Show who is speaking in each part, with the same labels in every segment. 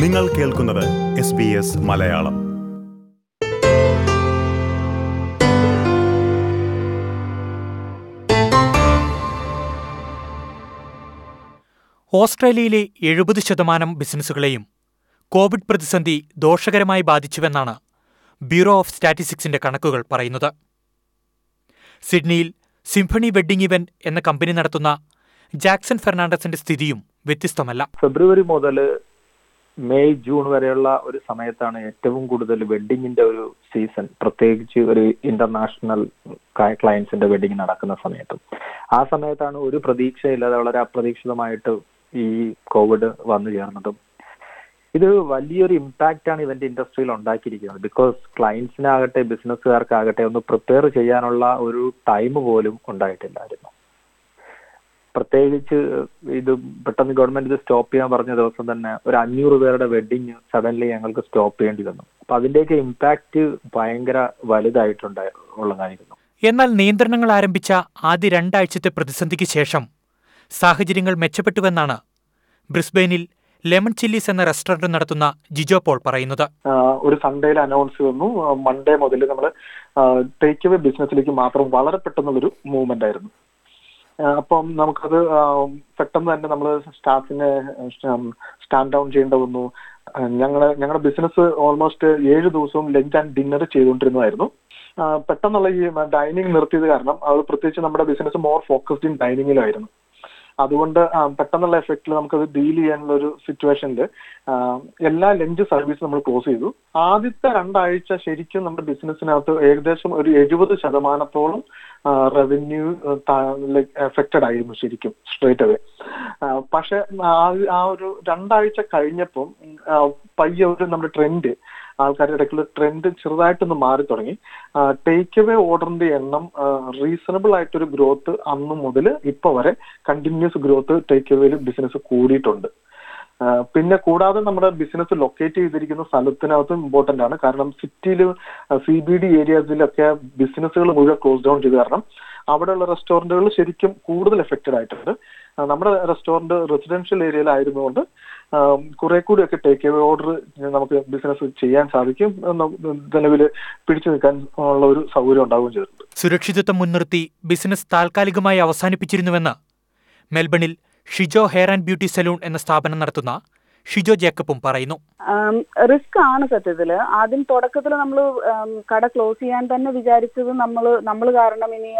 Speaker 1: നിങ്ങൾ കേൾക്കുന്നത് S B S Malayalam.
Speaker 2: ഓസ്ട്രേലിയയിലെ എഴുപത് ശതമാനം ബിസിനസ്സുകളെയും കോവിഡ് പ്രതിസന്ധി ദോഷകരമായി ബാധിച്ചുവെന്നാണ് ബ്യൂറോ ഓഫ് സ്റ്റാറ്റിസ്റ്റിക്സിന്റെ കണക്കുകൾ പറയുന്നത്. സിഡ്നിയിൽ സിംഫണി വെഡ്ഡിംഗ് ഇവന്റ് എന്ന കമ്പനി നടത്തുന്ന ജാക്സൺ ഫെർണാണ്ടസിന്റെ സ്ഥിതിയും വ്യത്യസ്തമല്ല.
Speaker 3: ഫെബ്രുവരി മുതൽ മെയ് ജൂൺ വരെയുള്ള ഒരു സമയത്താണ് ഏറ്റവും കൂടുതൽ വെഡിങ്ങിന്റെ ഒരു സീസൺ. പ്രത്യേകിച്ച് ഒരു ഇന്റർനാഷണൽ ക്ലയൻസിന്റെ വെഡിങ് നടക്കുന്ന സമയത്തും. ആ സമയത്താണ് ഒരു പ്രതീക്ഷയില്ലാതെ വളരെ അപ്രതീക്ഷിതമായിട്ട് ഈ കോവിഡ് വന്നു ചേർന്നതും. ഇത് വലിയൊരു ഇമ്പാക്റ്റ് ആണ് ഇവന്റ് ഇൻഡസ്ട്രിയിൽ ഉണ്ടാക്കിയിരിക്കുന്നത്. ബിക്കോസ് ക്ലയൻസിനാകട്ടെ ബിസിനസ്സുകാർക്കാകട്ടെ ഒന്ന് പ്രിപ്പയർ ചെയ്യാനുള്ള ഒരു ടൈം പോലും ഉണ്ടായിട്ടില്ലായിരുന്നു. പ്രത്യേകിച്ച് ഇത് പെട്ടെന്ന് ഗവൺമെന്റ് ഇത് സ്റ്റോപ്പ് ചെയ്യാൻ പറഞ്ഞ ദിവസം തന്നെ ഒരു അഞ്ഞൂറ് പേരുടെ വെഡിങ് സഡൻലി ഞങ്ങൾക്ക് സ്റ്റോപ്പ് ചെയ്യേണ്ടി വന്നു. അപ്പൊ അതിന്റെയൊക്കെ ഇമ്പാക്റ്റ് ഭയങ്കര വലുതായിട്ടുണ്ടായി ഉള്ളതായിരുന്നു
Speaker 2: എന്നാൽ നിയന്ത്രണങ്ങൾ ആരംഭിച്ച ആദ്യ രണ്ടാഴ്ചത്തെ പ്രതിസന്ധിക്ക് ശേഷം സാഹചര്യങ്ങൾ മെച്ചപ്പെട്ടുവെന്നാണ് ബ്രിസ്ബെയിനിൽ ലെമൺ ചില്ലീസ് എന്ന റെസ്റ്റോറന്റ് നടത്തുന്ന ജിജോ പോൾ പറയുന്നത്.
Speaker 4: ഒരു സൺഡേയിൽ അനൗൺസ് വന്നു. മൺഡേ മുതൽ നമ്മൾ ടേക്ക് അവേ ബിസിനസ്സിലേക്ക് മാത്രം വളരെ പെട്ടെന്നുള്ളൊരു മൂവ്മെന്റ് ആയിരുന്നു. അപ്പം നമുക്കത് പെട്ടെന്ന് തന്നെ നമ്മൾ സ്റ്റാഫിനെ സ്റ്റാൻഡ് ഡൗൺ ചെയ്യേണ്ട വന്നു. ഞങ്ങളെ ഞങ്ങളുടെ ബിസിനസ് ഓൾമോസ്റ്റ് ഏഴ് ദിവസവും ലഞ്ച് ആൻഡ് ഡിന്നർ ചെയ്തുകൊണ്ടിരുന്നതായിരുന്നു. പെട്ടെന്നുള്ള ഈ ഡൈനിങ് നിർത്തിയത് കാരണം അത് പ്രത്യേകിച്ച് നമ്മുടെ ബിസിനസ് മോർ ഫോക്കസ്ഡ് ഇൻ ഡൈനിങ്ങിലായിരുന്നു അതുകൊണ്ട് പെട്ടെന്നുള്ള എഫക്റ്റിൽ നമുക്കത് ഡീൽ ചെയ്യാനുള്ള ഒരു സിറ്റുവേഷനിൽ എല്ലാ ലഞ്ച് സർവീസും നമ്മൾ ക്ലോസ് ചെയ്തു. ആദ്യത്തെ രണ്ടാഴ്ച ശരിക്കും നമ്മുടെ ബിസിനസ്സിനകത്ത് ഏകദേശം ഒരു എഴുപത് ശതമാനത്തോളം റവന്യൂ എഫക്റ്റഡ് ആയിരുന്നു ശരിക്കും സ്ട്രേറ്റ് അവേ പക്ഷെ ആ ഒരു രണ്ടാഴ്ച കഴിഞ്ഞപ്പം പയ്യ ഒരു നമ്മുടെ ട്രെൻഡ് ആൾക്കാരുടെ ഇടയ്ക്കുള്ള ട്രെൻഡ് ചെറുതായിട്ടൊന്ന് മാറി തുടങ്ങി. ടേക്ക് അവേ ഓർഡറിന്റെ എണ്ണം റീസണബിൾ ആയിട്ടൊരു ഗ്രോത്ത് അന്ന് മുതൽ ഇപ്പൊ വരെ കണ്ടിന്യൂസ് ഗ്രോത്ത് ടേക്ക് അവേയിൽ ബിസിനസ് കൂടിയിട്ടുണ്ട്. പിന്നെ കൂടാതെ നമ്മുടെ ബിസിനസ് ലൊക്കേറ്റ് ചെയ്തിരിക്കുന്ന സ്ഥലത്തിനകത്തും ഇമ്പോർട്ടന്റ് ആണ്. കാരണം സിറ്റിയിൽ സി ബി ഡി ഏരിയാസിലൊക്കെ ബിസിനസ്സുകൾ മുഴുവൻ ക്ലോസ് ഡൗൺ ചെയ്ത് കാരണം അവിടെയുള്ള റെസ്റ്റോറന്റുകൾ ശരിക്കും കൂടുതൽ എഫക്റ്റഡ് ആയിട്ടുണ്ട്. നമ്മുടെ റെസ്റ്റോറന്റ് റെസിഡൻഷ്യൽ ഏരിയയിലായിരുന്നുകൊണ്ട് കുറെ കൂടിയൊക്കെ ടേക്ക് എവേ ഓർഡർ നമുക്ക് ബിസിനസ് ചെയ്യാൻ സാധിക്കും. നിലവിൽ പിടിച്ചു നിൽക്കാൻ ഉള്ള ഒരു സൗകര്യം ഉണ്ടാവുകയും ചെയ്തിട്ടുണ്ട്.
Speaker 2: സുരക്ഷിതത്വം മുൻനിർത്തി ബിസിനസ് താൽക്കാലികമായി അവസാനിപ്പിച്ചിരുന്നുവെന്ന് മെൽബണിൽ Shijo hair and beauty salon എന്ന സ്ഥാപനം നടത്തുന്ന ഷിജോ ജേക്കബും പറയുന്നു.
Speaker 5: റിസ്ക് ആണ് സത്യത്തിൽ ആദ്യം തുടക്കത്തിൽ നമ്മൾ കട ക്ലോസ് ചെയ്യാൻ തന്നെ വിചാരിച്ചത് നമ്മൾ നമ്മൾ കാരണം ഇനി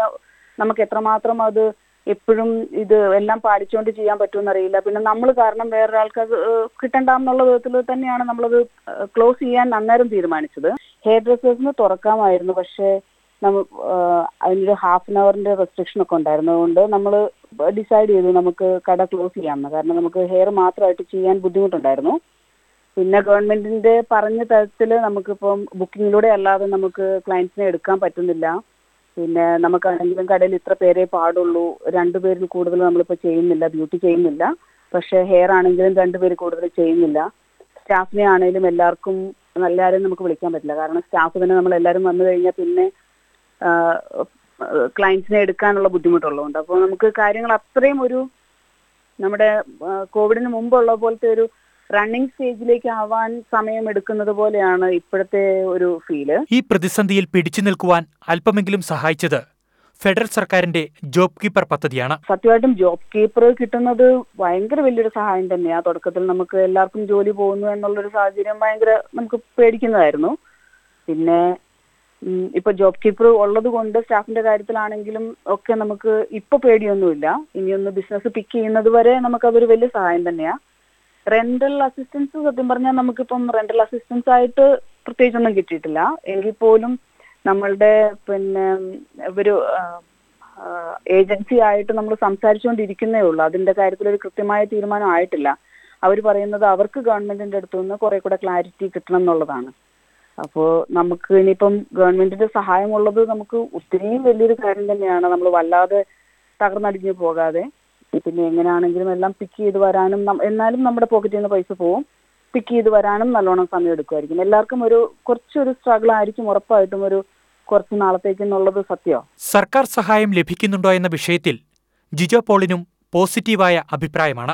Speaker 5: നമുക്ക് എത്രമാത്രം അത് എപ്പോഴും ഇത് എല്ലാം പാലിച്ചുകൊണ്ട് ചെയ്യാൻ പറ്റുമെന്ന് അറിയില്ല പിന്നെ നമ്മൾ കാരണം വേറൊരാൾക്ക് അത് കിട്ടണ്ടെന്നുള്ള വിധത്തിൽ തന്നെയാണ് നമ്മളത് ക്ലോസ് ചെയ്യാൻ അന്നേരം തീരുമാനിച്ചത്. ഹെയർ ഡ്രസ്സേഴ്സിന് തുറക്കാമായിരുന്നു. പക്ഷേ നമ്മ അതിനൊരു ഹാഫ് ആൻ അവറിന്റെ റെസ്ട്രിക്ഷൻ ഒക്കെ ഉണ്ടായിരുന്നതുകൊണ്ട് നമ്മൾ ഡിസൈഡ് ചെയ്തു നമുക്ക് കട ക്ലോസ് ചെയ്യാമെന്ന്. കാരണം നമുക്ക് ഹെയർ മാത്രമായിട്ട് ചെയ്യാൻ ബുദ്ധിമുട്ടുണ്ടായിരുന്നു. പിന്നെ ഗവൺമെന്റിന്റെ പറഞ്ഞ തരത്തിൽ നമുക്കിപ്പം ബുക്കിങ്ങിലൂടെ അല്ലാതെ നമുക്ക് ക്ലയൻസിനെ എടുക്കാൻ പറ്റുന്നില്ല. പിന്നെ നമുക്കാണെങ്കിലും കടയിൽ ഇത്ര പേരെ പാടുള്ളൂ. രണ്ട് പേരിൽ കൂടുതൽ നമ്മളിപ്പോൾ ചെയ്യുന്നില്ല ബ്യൂട്ടി ചെയ്യുന്നില്ല. പക്ഷേ ഹെയർ ആണെങ്കിലും രണ്ട് പേര് കൂടുതൽ ചെയ്യുന്നില്ല. സ്റ്റാഫിനെ ആണെങ്കിലും എല്ലാവർക്കും എല്ലാവരെയും നമുക്ക് വിളിക്കാൻ പറ്റില്ല. കാരണം സ്റ്റാഫ് തന്നെ നമ്മൾ എല്ലാവരും വന്നു കഴിഞ്ഞാൽ പിന്നെ ക്ലയൻസിനെ എടുക്കാനുള്ള ബുദ്ധിമുട്ടുള്ളതുകൊണ്ട്. അപ്പോൾ നമുക്ക് കാര്യങ്ങൾ അത്രയും ഒരു നമ്മുടെ കോവിഡിന് മുമ്പുള്ള പോലത്തെ ഒരു റണ്ണിംഗ് സ്റ്റേജിലേക്ക് ആവാൻ സമയമെടുക്കുന്നത് പോലെയാണ് ഇപ്പോഴത്തെ ഒരു ഫീൽ
Speaker 2: ഈ പ്രതിസന്ധിയിൽ പിടിച്ചു നിൽക്കുവാൻ അല്പമെങ്കിലും സഹായിച്ചത് ഫെഡറൽ സർക്കാരിന്റെ ജോബ് കീപ്പർ പദ്ധതിയാണ്.
Speaker 5: സത്യമായിട്ടും ജോബ് കീപ്പർ കിട്ടുന്നത് ഭയങ്കര വലിയൊരു സഹായം തന്നെയാണ് തുടക്കത്തിൽ നമുക്ക് എല്ലാവർക്കും ജോലി പോകുന്നു എന്നുള്ളൊരു സാഹചര്യം ഭയങ്കര നമുക്ക് പേടിക്കുന്നതായിരുന്നു. പിന്നെ ഇപ്പൊ ജോബ് കീപ്പർ ഉള്ളത് കൊണ്ട് സ്റ്റാഫിന്റെ കാര്യത്തിലാണെങ്കിലും ഒക്കെ നമുക്ക് ഇപ്പൊ പേടിയൊന്നുമില്ല. ഇനിയൊന്ന് ബിസിനസ് പിക്ക് ചെയ്യുന്നത് വരെ നമുക്കതൊരു വലിയ സഹായം തന്നെയാണ് റെന്റൽ അസിസ്റ്റൻസ് സത്യം പറഞ്ഞാൽ നമുക്കിപ്പം റെന്റൽ അസിസ്റ്റൻസ് ആയിട്ട് പ്രത്യേകിച്ചൊന്നും കിട്ടിയിട്ടില്ല. എങ്കിൽ പോലും നമ്മളുടെ പിന്നെ ഒരു ഏജൻസി ആയിട്ട് നമ്മൾ സംസാരിച്ചുകൊണ്ടിരിക്കുന്നേ ഉള്ളൂ. അതിന്റെ കാര്യത്തിൽ ഒരു കൃത്യമായ തീരുമാനം ആയിട്ടില്ല. അവർ പറയുന്നത് അവർക്ക് ഗവൺമെന്റിന്റെ അടുത്തു നിന്ന് കുറെ കൂടെ ക്ലാരിറ്റി കിട്ടണം എന്നുള്ളതാണ്. അപ്പോൾ നമുക്ക് ഇനിയിപ്പം ഗവൺമെന്റിന്റെ സഹായമുള്ളത് നമുക്ക് ഒത്തിരിയും വലിയൊരു കാര്യം തന്നെയാണ്. നമ്മൾ വല്ലാതെ തകർന്നടിഞ്ഞു പോകാതെ പിന്നെ എങ്ങനെയാണെങ്കിലും എല്ലാം പിക്ക് ചെയ്ത് വരാനും എന്നാലും നമ്മുടെ പോക്കറ്റിൽ നിന്ന് പൈസ പോവും. പിക്ക് ചെയ്ത് വരാനും നല്ലോണം സമയം എടുക്കുമായിരിക്കും എല്ലാവർക്കും ഒരു കുറച്ചൊരു സ്ട്രഗിൾ ആയിരിക്കും ഉറപ്പായിട്ടും ഒരു കുറച്ച് നാളത്തേക്ക് എന്നുള്ളത് സത്യം.
Speaker 2: സർക്കാർ സഹായം ലഭിക്കുന്നുണ്ടോ എന്ന വിഷയത്തിൽ ജിജോ പോളിനും പോസിറ്റീവായ അഭിപ്രായമാണ്.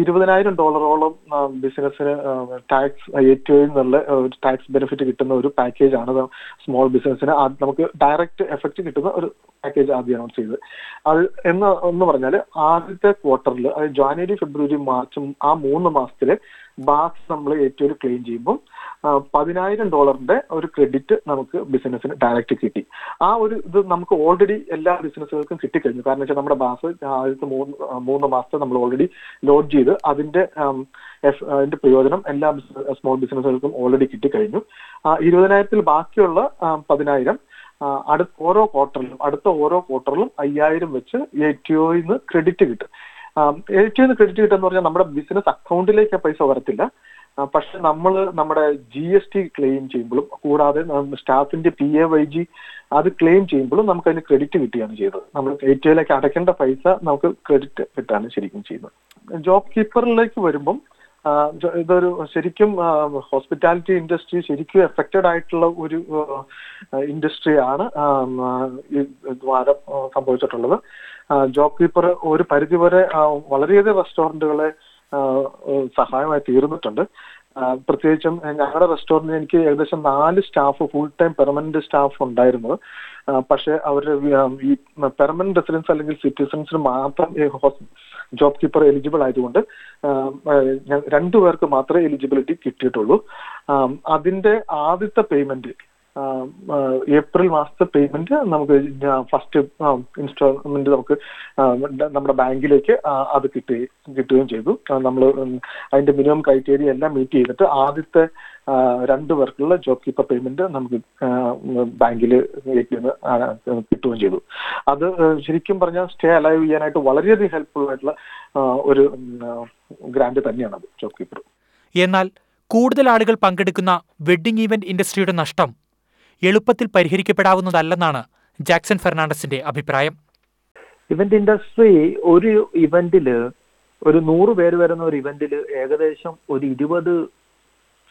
Speaker 4: ഇരുപതിനായിരം ഡോളറോളം ബിസിനസ്സിന് ടാക്സ് ഏറ്റവും നല്ല ടാക്സ് ബെനിഫിറ്റ് കിട്ടുന്ന ഒരു പാക്കേജ് ആണ് സ്മോൾ ബിസിനസ്സിന് നമുക്ക് ഡയറക്റ്റ് എഫക്റ്റ് കിട്ടുന്ന ഒരു പാക്കേജ് ആദ്യം അനൗൺസ് ചെയ്തത്. അത് എന്ന് എന്ന് പറഞ്ഞാൽ ആദ്യത്തെ ക്വാർട്ടറിൽ അതായത് ജാനുവരി ഫെബ്രുവരി മാർച്ചും ആ മൂന്ന് മാസത്തിലെ ബാക്സ് നമ്മൾ ഏറ്റവും ക്ലെയിം ചെയ്യുമ്പോൾ പതിനായിരം ഡോളറിന്റെ ഒരു ക്രെഡിറ്റ് നമുക്ക് ബിസിനസ്സിന് ഡയറക്റ്റ് കിട്ടി. ആ ഒരു ഇത് നമുക്ക് ഓൾറെഡി എല്ലാ ബിസിനസ്സുകൾക്കും കിട്ടിക്കഴിഞ്ഞു. കാരണം വെച്ചാൽ നമ്മുടെ ബാസ് ആദ്യത്തെ മൂന്ന് മൂന്ന് മാസത്തെ നമ്മൾ ഓൾറെഡി ലോഡ് ചെയ്ത് അതിന്റെ അതിന്റെ പ്രയോജനം എല്ലാ സ്മോൾ ബിസിനസ്സുകൾക്കും ഓൾറെഡി കിട്ടിക്കഴിഞ്ഞു. ഇരുപതിനായിരത്തിൽ ബാക്കിയുള്ള പതിനായിരം അടുത്ത ഓരോ ക്വാർട്ടറിലും അടുത്ത ഓരോ ക്വാർട്ടറിലും അയ്യായിരം വെച്ച് എ ടി ഒന്ന് ക്രെഡിറ്റ് കിട്ടും. എ ടി ക്രെഡിറ്റ് ക്രെഡിറ്റ് എന്ന് പറഞ്ഞാൽ നമ്മുടെ ബിസിനസ് അക്കൗണ്ടിലേക്ക് പൈസ വരത്തില്ല. പക്ഷെ നമ്മൾ നമ്മുടെ ജി എസ് ടി ക്ലെയിം ചെയ്യുമ്പോഴും കൂടാതെ സ്റ്റാഫിന്റെ പി എ വൈ ജി അത് ക്ലെയിം ചെയ്യുമ്പോഴും നമുക്ക് അതിന് ക്രെഡിറ്റ് കിട്ടുകയാണ് ചെയ്തത് നമ്മൾ എ ടി ഒയിലേക്ക് അടയ്ക്കേണ്ട പൈസ നമുക്ക് ക്രെഡിറ്റ് കിട്ടാണ് ശരിക്കും ചെയ്യുന്നത്. ജോബ് കീപ്പറിലേക്ക് വരുമ്പം ഇതൊരു ശരിക്കും ഹോസ്പിറ്റാലിറ്റി ഇൻഡസ്ട്രി ശരിക്കും എഫക്റ്റഡ് ആയിട്ടുള്ള ഒരു ഇൻഡസ്ട്രിയാണ് ദ്വാരം സംഭവിച്ചിട്ടുള്ളത്. ജോബ് കീപ്പർ ഒരു പരിധിവരെ വളരെയധികം റെസ്റ്റോറന്റുകളെ സഹായമായി തീർന്നിട്ടുണ്ട്. പ്രത്യേകിച്ചും ഞങ്ങളുടെ റെസ്റ്റോറന്റിൽ എനിക്ക് ഏകദേശം നാല് staff full time permanent staff ഉണ്ടായിരുന്നത് പക്ഷേ അവർ ഈ പെർമനന്റ് റെസിഡൻസ് അല്ലെങ്കിൽ സിറ്റിസൺസിന് മാത്രം ജോബ് കീപ്പർ എലിജിബിൾ ആയതുകൊണ്ട് രണ്ടു പേർക്ക് മാത്രമേ എലിജിബിലിറ്റി കിട്ടിയിട്ടുള്ളൂ. അതിന്റെ ആദ്യത്തെ പേയ്മെന്റ് ഏപ്രിൽ മാസത്തെ പേയ്മെന്റ് നമുക്ക് ഫസ്റ്റ് ഇൻസ്റ്റാൾമെന്റ് നമുക്ക് നമ്മുടെ ബാങ്കിലേക്ക് അത് കിട്ടുകയും കിട്ടുകയും ചെയ്തു. നമ്മൾ അതിന്റെ മിനിമം ക്രൈറ്റീരിയ എല്ലാം മീറ്റ് ചെയ്തിട്ട് ആദ്യത്തെ രണ്ട് പേർക്കുള്ള ജോബ് കീപ്പർ പേയ്മെന്റ് നമുക്ക് ബാങ്കിലേക്ക് കിട്ടുകയും ചെയ്തു. അത് ശരിക്കും പറഞ്ഞാൽ സ്റ്റേ അലൈവ് ചെയ്യാനായിട്ട് വളരെയധികം ഹെൽപ്ഫുൾ ആയിട്ടുള്ള ഒരു ഗ്രാൻഡ് തന്നെയാണ് അത് ജോബ് കീപ്പർ.
Speaker 2: എന്നാൽ കൂടുതൽ ആളുകൾ പങ്കെടുക്കുന്ന വെഡ്ഡിംഗ് ഇവന്റ് ഇൻഡസ്ട്രിയുടെ നഷ്ടം എളുപ്പത്തിൽ പരിഹരിക്കപ്പെടാവുന്നതല്ലെന്നാണ് ജാക്സൺ ഫെർണാണ്ടസിന്റെ അഭിപ്രായം.
Speaker 3: ഇവന്റ് ഇൻഡസ്ട്രി ഒരു ഇവന്റിൽ ഒരു നൂറ് പേര് വരുന്ന ഒരു ഇവന്റിൽ ഏകദേശം ഒരു ഇരുപത്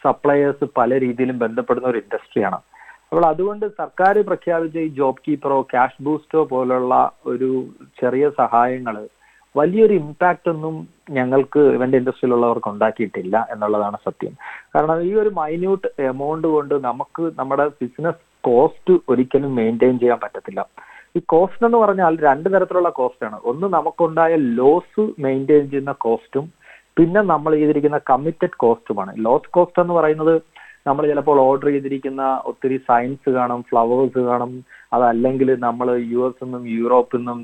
Speaker 3: സപ്ലയേഴ്സ് പല രീതിയിലും ബന്ധപ്പെടുന്ന ഒരു ഇൻഡസ്ട്രിയാണ്. അപ്പോൾ അതുകൊണ്ട് സർക്കാർ പ്രഖ്യാപിച്ച ഈ ജോബ് കീപ്പറോ ക്യാഷ് ബൂസ്റ്റോ പോലുള്ള ഒരു ചെറിയ സഹായങ്ങൾ വലിയൊരു ഇമ്പാക്റ്റ് ഒന്നും ഞങ്ങൾക്ക് ഇവന്റ് ഇൻഡസ്ട്രിയിലുള്ളവർക്ക് ഉണ്ടാക്കിയിട്ടില്ല എന്നുള്ളതാണ് സത്യം. കാരണം ഈ ഒരു മൈന്യൂട്ട് എമൗണ്ട് കൊണ്ട് നമുക്ക് നമ്മുടെ ബിസിനസ് കോസ്റ്റ് ഒരിക്കലും മെയിന്റെയിൻ ചെയ്യാൻ പറ്റത്തില്ല. ഈ കോസ്റ്റ് എന്ന് പറഞ്ഞാൽ രണ്ട് തരത്തിലുള്ള കോസ്റ്റ് ആണ്. ഒന്ന് നമുക്കുണ്ടായ ലോസ് മെയിന്റെയിൻ ചെയ്യുന്ന കോസ്റ്റും പിന്നെ നമ്മൾ ചെയ്തിരിക്കുന്ന കമ്മിറ്റഡ് കോസ്റ്റുമാണ് ലോസ് കോസ്റ്റ് എന്ന് പറയുന്നത് നമ്മൾ ചിലപ്പോൾ ഓർഡർ ചെയ്തിരിക്കുന്ന ഒത്തിരി സയൻസ് കാണും ഫ്ലവേഴ്സ് കാണും. അതല്ലെങ്കിൽ നമ്മൾ യു എസ് നിന്നും യൂറോപ്പിൽ നിന്നും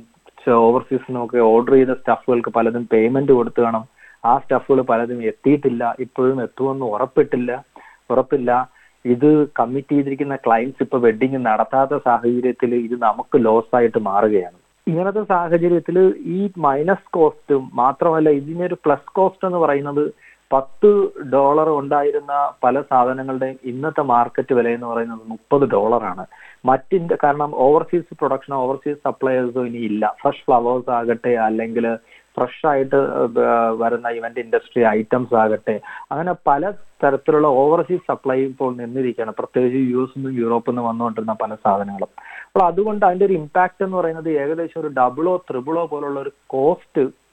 Speaker 3: ഓവർസീസിൽ നമുക്ക് ഓർഡർ ചെയ്ത സ്റ്റഫുകൾക്ക് പലതും പേയ്മെന്റ് കൊടുത്തു കാണും ആ സ്റ്റഫുകൾ പലതും എത്തിയിട്ടില്ല. ഇപ്പോഴും എത്തുമെന്ന് ഉറപ്പിട്ടില്ല. ഉറപ്പില്ല. ഇത് കമ്മിറ്റ് ചെയ്തിരിക്കുന്ന ക്ലയൻസ് ഇപ്പൊ വെഡിങ് നടത്താത്ത സാഹചര്യത്തിൽ ഇത് നമുക്ക് ലോസ് ആയിട്ട് മാറുകയാണ്. ഇങ്ങനത്തെ സാഹചര്യത്തിൽ ഈ മൈനസ് കോസ്റ്റും മാത്രമല്ല ഇതിനൊരു പ്ലസ് കോസ്റ്റ് എന്ന് പറയുന്നത് പത്ത് ഡോളർ ഉണ്ടായിരുന്ന പല സാധനങ്ങളുടെയും ഇന്നത്തെ മാർക്കറ്റ് വില എന്ന് പറയുന്നത് മുപ്പത് ഡോളറാണ്. മറ്റിന്റെ കാരണം ഓവർസീസ് പ്രൊഡക്ഷൻ ഓവർസീസ് സപ്ലയേഴ്സോ ഇനി ഇല്ല. ഫ്രഷ് ഫ്ലവേഴ്സ് ആകട്ടെ അല്ലെങ്കിൽ ഫ്രഷ് ആയിട്ട് വരുന്ന ഇവന്റ് ഇൻഡസ്ട്രി ഐറ്റംസ് ആകട്ടെ അങ്ങനെ പല തരത്തിലുള്ള ഓവർസീസ് സപ്ലൈ ഇപ്പോൾ നിന്നിരിക്കുകയാണ്. പ്രത്യേകിച്ച് യു എസ് നിന്നും യൂറോപ്പിൽ നിന്ന് വന്നുകൊണ്ടിരുന്ന പല സാധനങ്ങളും. അപ്പോൾ അതുകൊണ്ട് അതിന്റെ ഒരു ഇമ്പാക്ട് എന്ന് പറയുന്നത് ഏകദേശം ഒരു ഡബിളോ ത്രിബിളോ പോലുള്ള ഒരു കോസ്റ്റ്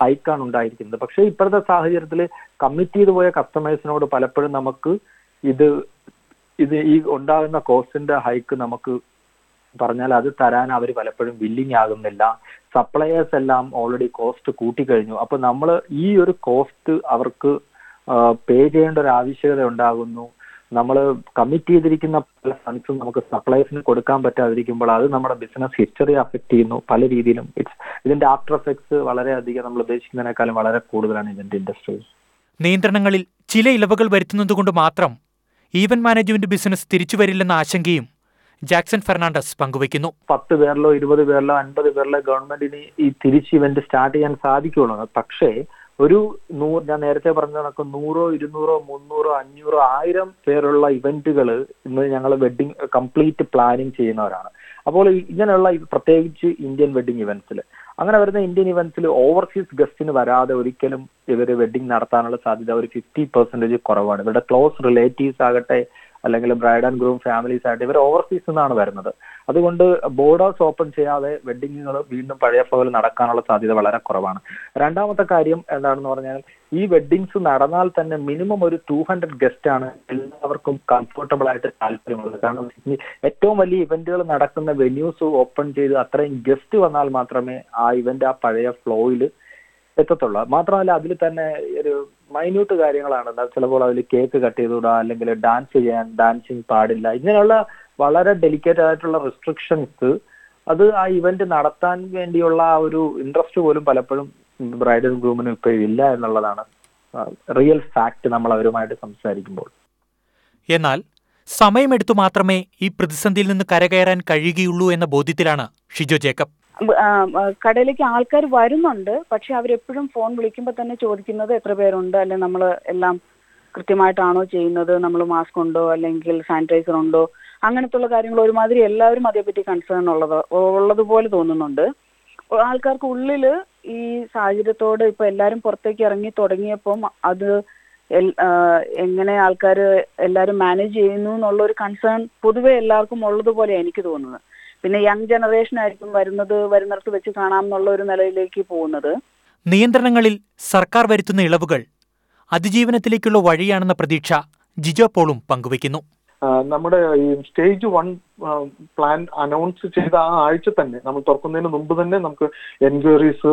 Speaker 3: ഹൈക്കാണ് ഉണ്ടായിരിക്കുന്നത്. പക്ഷേ ഇപ്പോഴത്തെ സാഹചര്യത്തിൽ കമ്മിറ്റ് ചെയ്തു പോയ കസ്റ്റമേഴ്സിനോട് പലപ്പോഴും നമുക്ക് ഇത് ഇത് ഈ ഉണ്ടാകുന്ന കോസ്റ്റിന്റെ ഹൈക്ക് നമുക്ക് പറഞ്ഞാൽ അത് തരാൻ അവർ പലപ്പോഴും വില്ലിങ് ആകുന്നില്ല. സപ്ലയേഴ്സ് എല്ലാം ഓൾറെഡി കോസ്റ്റ് കൂട്ടിക്കഴിഞ്ഞു. അപ്പൊ നമ്മൾ ഈ ഒരു കോസ്റ്റ് അവർക്ക് പേ ചെയ്യേണ്ട ഒരു ആവശ്യകത ഉണ്ടാകുന്നു. നമ്മൾ കമ്മിറ്റ് ചെയ്തിരിക്കുന്ന പല ഫണ്ട്സും നമുക്ക് സപ്ലൈസിന് കൊടുക്കാൻ പറ്റാതിരിക്കുമ്പോൾ അത് നമ്മുടെ ബിസിനസ് ഹിസ്റ്ററി അഫക്ട് ചെയ്യുന്നു പല രീതിയിലും. ഇറ്റ്സ് ഇതിന്റെ ആഫ്റ്റർ എഫക്ട്സ് വളരെയധികം നമ്മൾ ഉദ്ദേശിക്കുന്നതിനേക്കാളും വളരെ കൂടുതലാണ് ഇതിന്റെ ഇൻഡസ്ട്രി
Speaker 2: നിയന്ത്രണങ്ങളിൽ ചില ഇളവുകൾ വരുത്തുന്നതുകൊണ്ട് മാത്രം ഈവന്റ് മാനേജ്മെന്റ് ബിസിനസ് തിരിച്ചു വരില്ലെന്ന ആശങ്കയും ജാക്സൺ ഫെർണാണ്ടസ് പങ്കുവയ്ക്കുന്നു.
Speaker 3: പത്ത് പേരിലോ ഇരുപത് പേരിലോ അൻപത് പേരിലോ ഗവൺമെന്റിന് ഈ തിരിച്ച് ഇവന്റ് സ്റ്റാർട്ട് ചെയ്യാൻ സാധിക്കുള്ളൂ. പക്ഷേ ഒരു നൂറ് ഞാൻ നേരത്തെ പറഞ്ഞ കണക്ക് നൂറോ ഇരുന്നൂറോ മുന്നൂറോ അഞ്ഞൂറോ ആയിരം പേരുള്ള ഇവന്റുകൾ ഇന്ന് ഞങ്ങൾ വെഡിങ് കംപ്ലീറ്റ് പ്ലാനിങ് ചെയ്യുന്നവരാണ്. അപ്പോൾ ഇങ്ങനെയുള്ള പ്രത്യേകിച്ച് ഇന്ത്യൻ വെഡിങ് ഇവന്റ്സിൽ അങ്ങനെ വരുന്ന ഇന്ത്യൻ ഇവന്റ്സിൽ ഓവർസീസ് ഗസ്റ്റിന് വരാതെ ഒരിക്കലും ഇവർ വെഡിങ് നടത്താനുള്ള സാധ്യത ഒരു ഫിഫ്റ്റി പെർസെന്റേജ് കുറവാണ്. ഇവരുടെ ക്ലോസ് റിലേറ്റീവ്സ് ആകട്ടെ അല്ലെങ്കിൽ ബ്രൈഡ് ആൻഡ് ഗ്രൂം ഫാമിലീസ് ആയിട്ട് ഇവർ ഓവർസീസ് നിന്നാണ് വരുന്നത്. അതുകൊണ്ട് ബോർഡേഴ്സ് ഓപ്പൺ ചെയ്യാതെ വെഡിങ്ങുകൾ വീണ്ടും പഴയ പോലെ നടക്കാനുള്ള സാധ്യത വളരെ കുറവാണ്. രണ്ടാമത്തെ കാര്യം എന്താണെന്ന് പറഞ്ഞാൽ ഈ വെഡ്ഡിങ്സ് നടന്നാൽ തന്നെ മിനിമം ഒരു ടു ഹൺഡ്രഡ് ഗസ്റ്റ് ആണ് എല്ലാവർക്കും കംഫർട്ടബിൾ ആയിട്ട് താല്പര്യമുള്ളത്. കാരണം ഏറ്റവും വലിയ ഇവന്റുകൾ നടക്കുന്ന വെന്യൂസ് ഓപ്പൺ ചെയ്ത് അത്രയും ഗസ്റ്റ് വന്നാൽ മാത്രമേ ആ ഇവന്റ് ആ പഴയ ഫ്ലോയിൽ എത്തത്തുള്ളൂ. മാത്രമല്ല അതിൽ തന്നെ ഒരു മൈന്യൂട്ട് കാര്യങ്ങളാണ്. ചിലപ്പോൾ അതിൽ കേക്ക് കട്ട് ചെയ്തുവിടുക അല്ലെങ്കിൽ ഡാൻസ് ചെയ്യാൻ ഡാൻസിങ് പാടില്ല. ഇങ്ങനെയുള്ള വളരെ ഡെലിക്കേറ്റ് ആയിട്ടുള്ള റെസ്ട്രിക്ഷൻസ് അത് ആ ഇവന്റ് നടത്താൻ വേണ്ടിയുള്ള ആ ഒരു ഇൻട്രസ്റ്റ് പോലും പലപ്പോഴും ബ്രൈഡൽ ഗ്രൂമിനും ഇപ്പോൾ ഇല്ല എന്നുള്ളതാണ് റിയൽ ഫാക്ട് നമ്മൾ അവരുമായിട്ട് സംസാരിക്കുമ്പോൾ.
Speaker 2: എന്നാൽ സമയമെടുത്തു മാത്രമേ ഈ പ്രതിസന്ധിയിൽ നിന്ന് കരകയറാൻ കഴിയുകയുള്ളൂ എന്ന ബോധ്യത്തിലാണ് ഷിജോ ജേക്കബ്.
Speaker 5: കടയിലേക്ക് ആൾക്കാർ വരുന്നുണ്ട്. പക്ഷെ അവരെപ്പോഴും ഫോൺ വിളിക്കുമ്പോൾ തന്നെ ചോദിക്കുന്നത് എത്ര പേരുണ്ട്? അല്ലെ നമ്മൾ എല്ലാം കൃത്യമായിട്ടാണോ ചെയ്യുന്നത്? നമ്മൾ മാസ്ക് ഉണ്ടോ? അല്ലെങ്കിൽ സാനിറ്റൈസർ ഉണ്ടോ? അങ്ങനത്തുള്ള കാര്യങ്ങൾ ഒരുമാതിരി എല്ലാവരും അതേപ്പറ്റി കൺസേൺ ഉള്ളത് ഉള്ളതുപോലെ തോന്നുന്നുണ്ട്. ആൾക്കാർക്ക് ഉള്ളിൽ ഈ സാഹചര്യത്തോട് ഇപ്പൊ എല്ലാവരും പുറത്തേക്ക് ഇറങ്ങി തുടങ്ങിയപ്പം അത് എങ്ങനെ ആൾക്കാർ എല്ലാവരും മാനേജ് ചെയ്യുന്നു എന്നുള്ള ഒരു കൺസേൺ പൊതുവെ എല്ലാവർക്കും ഉള്ളതുപോലെ എനിക്ക് തോന്നുന്നത്. പിന്നെ യങ് ജനറേഷൻ ആയിരിക്കും വരുന്നത് വരുന്നിടത്ത് വെച്ച് കാണാം എന്നുള്ള ഒരു നിലയിലേക്ക് പോകുന്നത്.
Speaker 2: നിയന്ത്രണങ്ങളിൽ സർക്കാർ വരുത്തുന്ന ഇളവുകൾ അതിജീവനത്തിലേക്കുള്ള വഴിയാണെന്ന പ്രതീക്ഷ ജിജോ പോളും പങ്കുവയ്ക്കുന്നു.
Speaker 4: നമ്മുടെ ഈ സ്റ്റേജ് വൺ പ്ലാൻ അനൗൺസ് ചെയ്ത ആ ആഴ്ച തന്നെ നമ്മൾ തുറക്കുന്നതിന് മുമ്പ് തന്നെ നമുക്ക് എൻക്വയറീസ്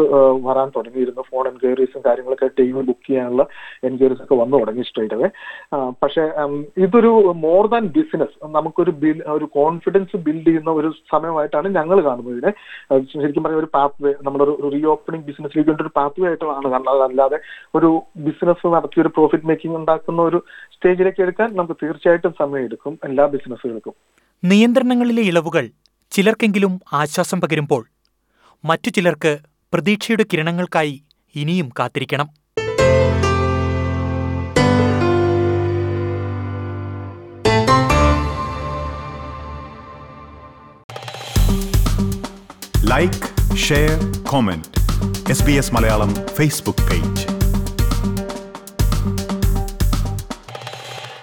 Speaker 4: വരാൻ തുടങ്ങിയിരുന്നു. ഫോൺ എൻക്വയറീസും കാര്യങ്ങളൊക്കെ ടീം ബുക്ക് ചെയ്യാനുള്ള എൻക്വയറീസ് ഒക്കെ വന്നു തുടങ്ങി സ്ട്രേറ്റ് അവേ പക്ഷേ ഇതൊരു മോർ ദാൻ ബിസിനസ് നമുക്കൊരു ബിൽ ഒരു കോൺഫിഡൻസ് ബിൽഡ് ചെയ്യുന്ന ഒരു സമയമായിട്ടാണ് ഞങ്ങൾ കാണുന്നത് ഇതിനെ. ശരിക്കും പറഞ്ഞ ഒരു പാത്ത് വേ നമ്മുടെ ഒരു റീ ഓപ്പണിംഗ് ബിസിനസ്സിലേക്ക് വേണ്ടി ഒരു പാത്ത് വേ ആയിട്ടാണ് കാരണം അതല്ലാതെ ഒരു ബിസിനസ് നടത്തി ഒരു പ്രോഫിറ്റ് മേക്കിംഗ് ഉണ്ടാക്കുന്ന ഒരു സ്റ്റേജിലേക്ക് എടുക്കാൻ നമുക്ക് തീർച്ചയായിട്ടും സമയം എടുക്കും എല്ലാ ബിസിനസ്സുകൾക്കും
Speaker 2: നിയന്ത്രണങ്ങളിലെ ഇളവുകൾ ചിലർക്കെങ്കിലും ആശ്വാസം പകരുമ്പോൾ മറ്റു ചിലർക്ക് പ്രതീക്ഷയുടെ കിരണങ്ങൾക്കായി ഇനിയും കാത്തിരിക്കണം.
Speaker 1: Like share comment S B S Malayalam Facebook page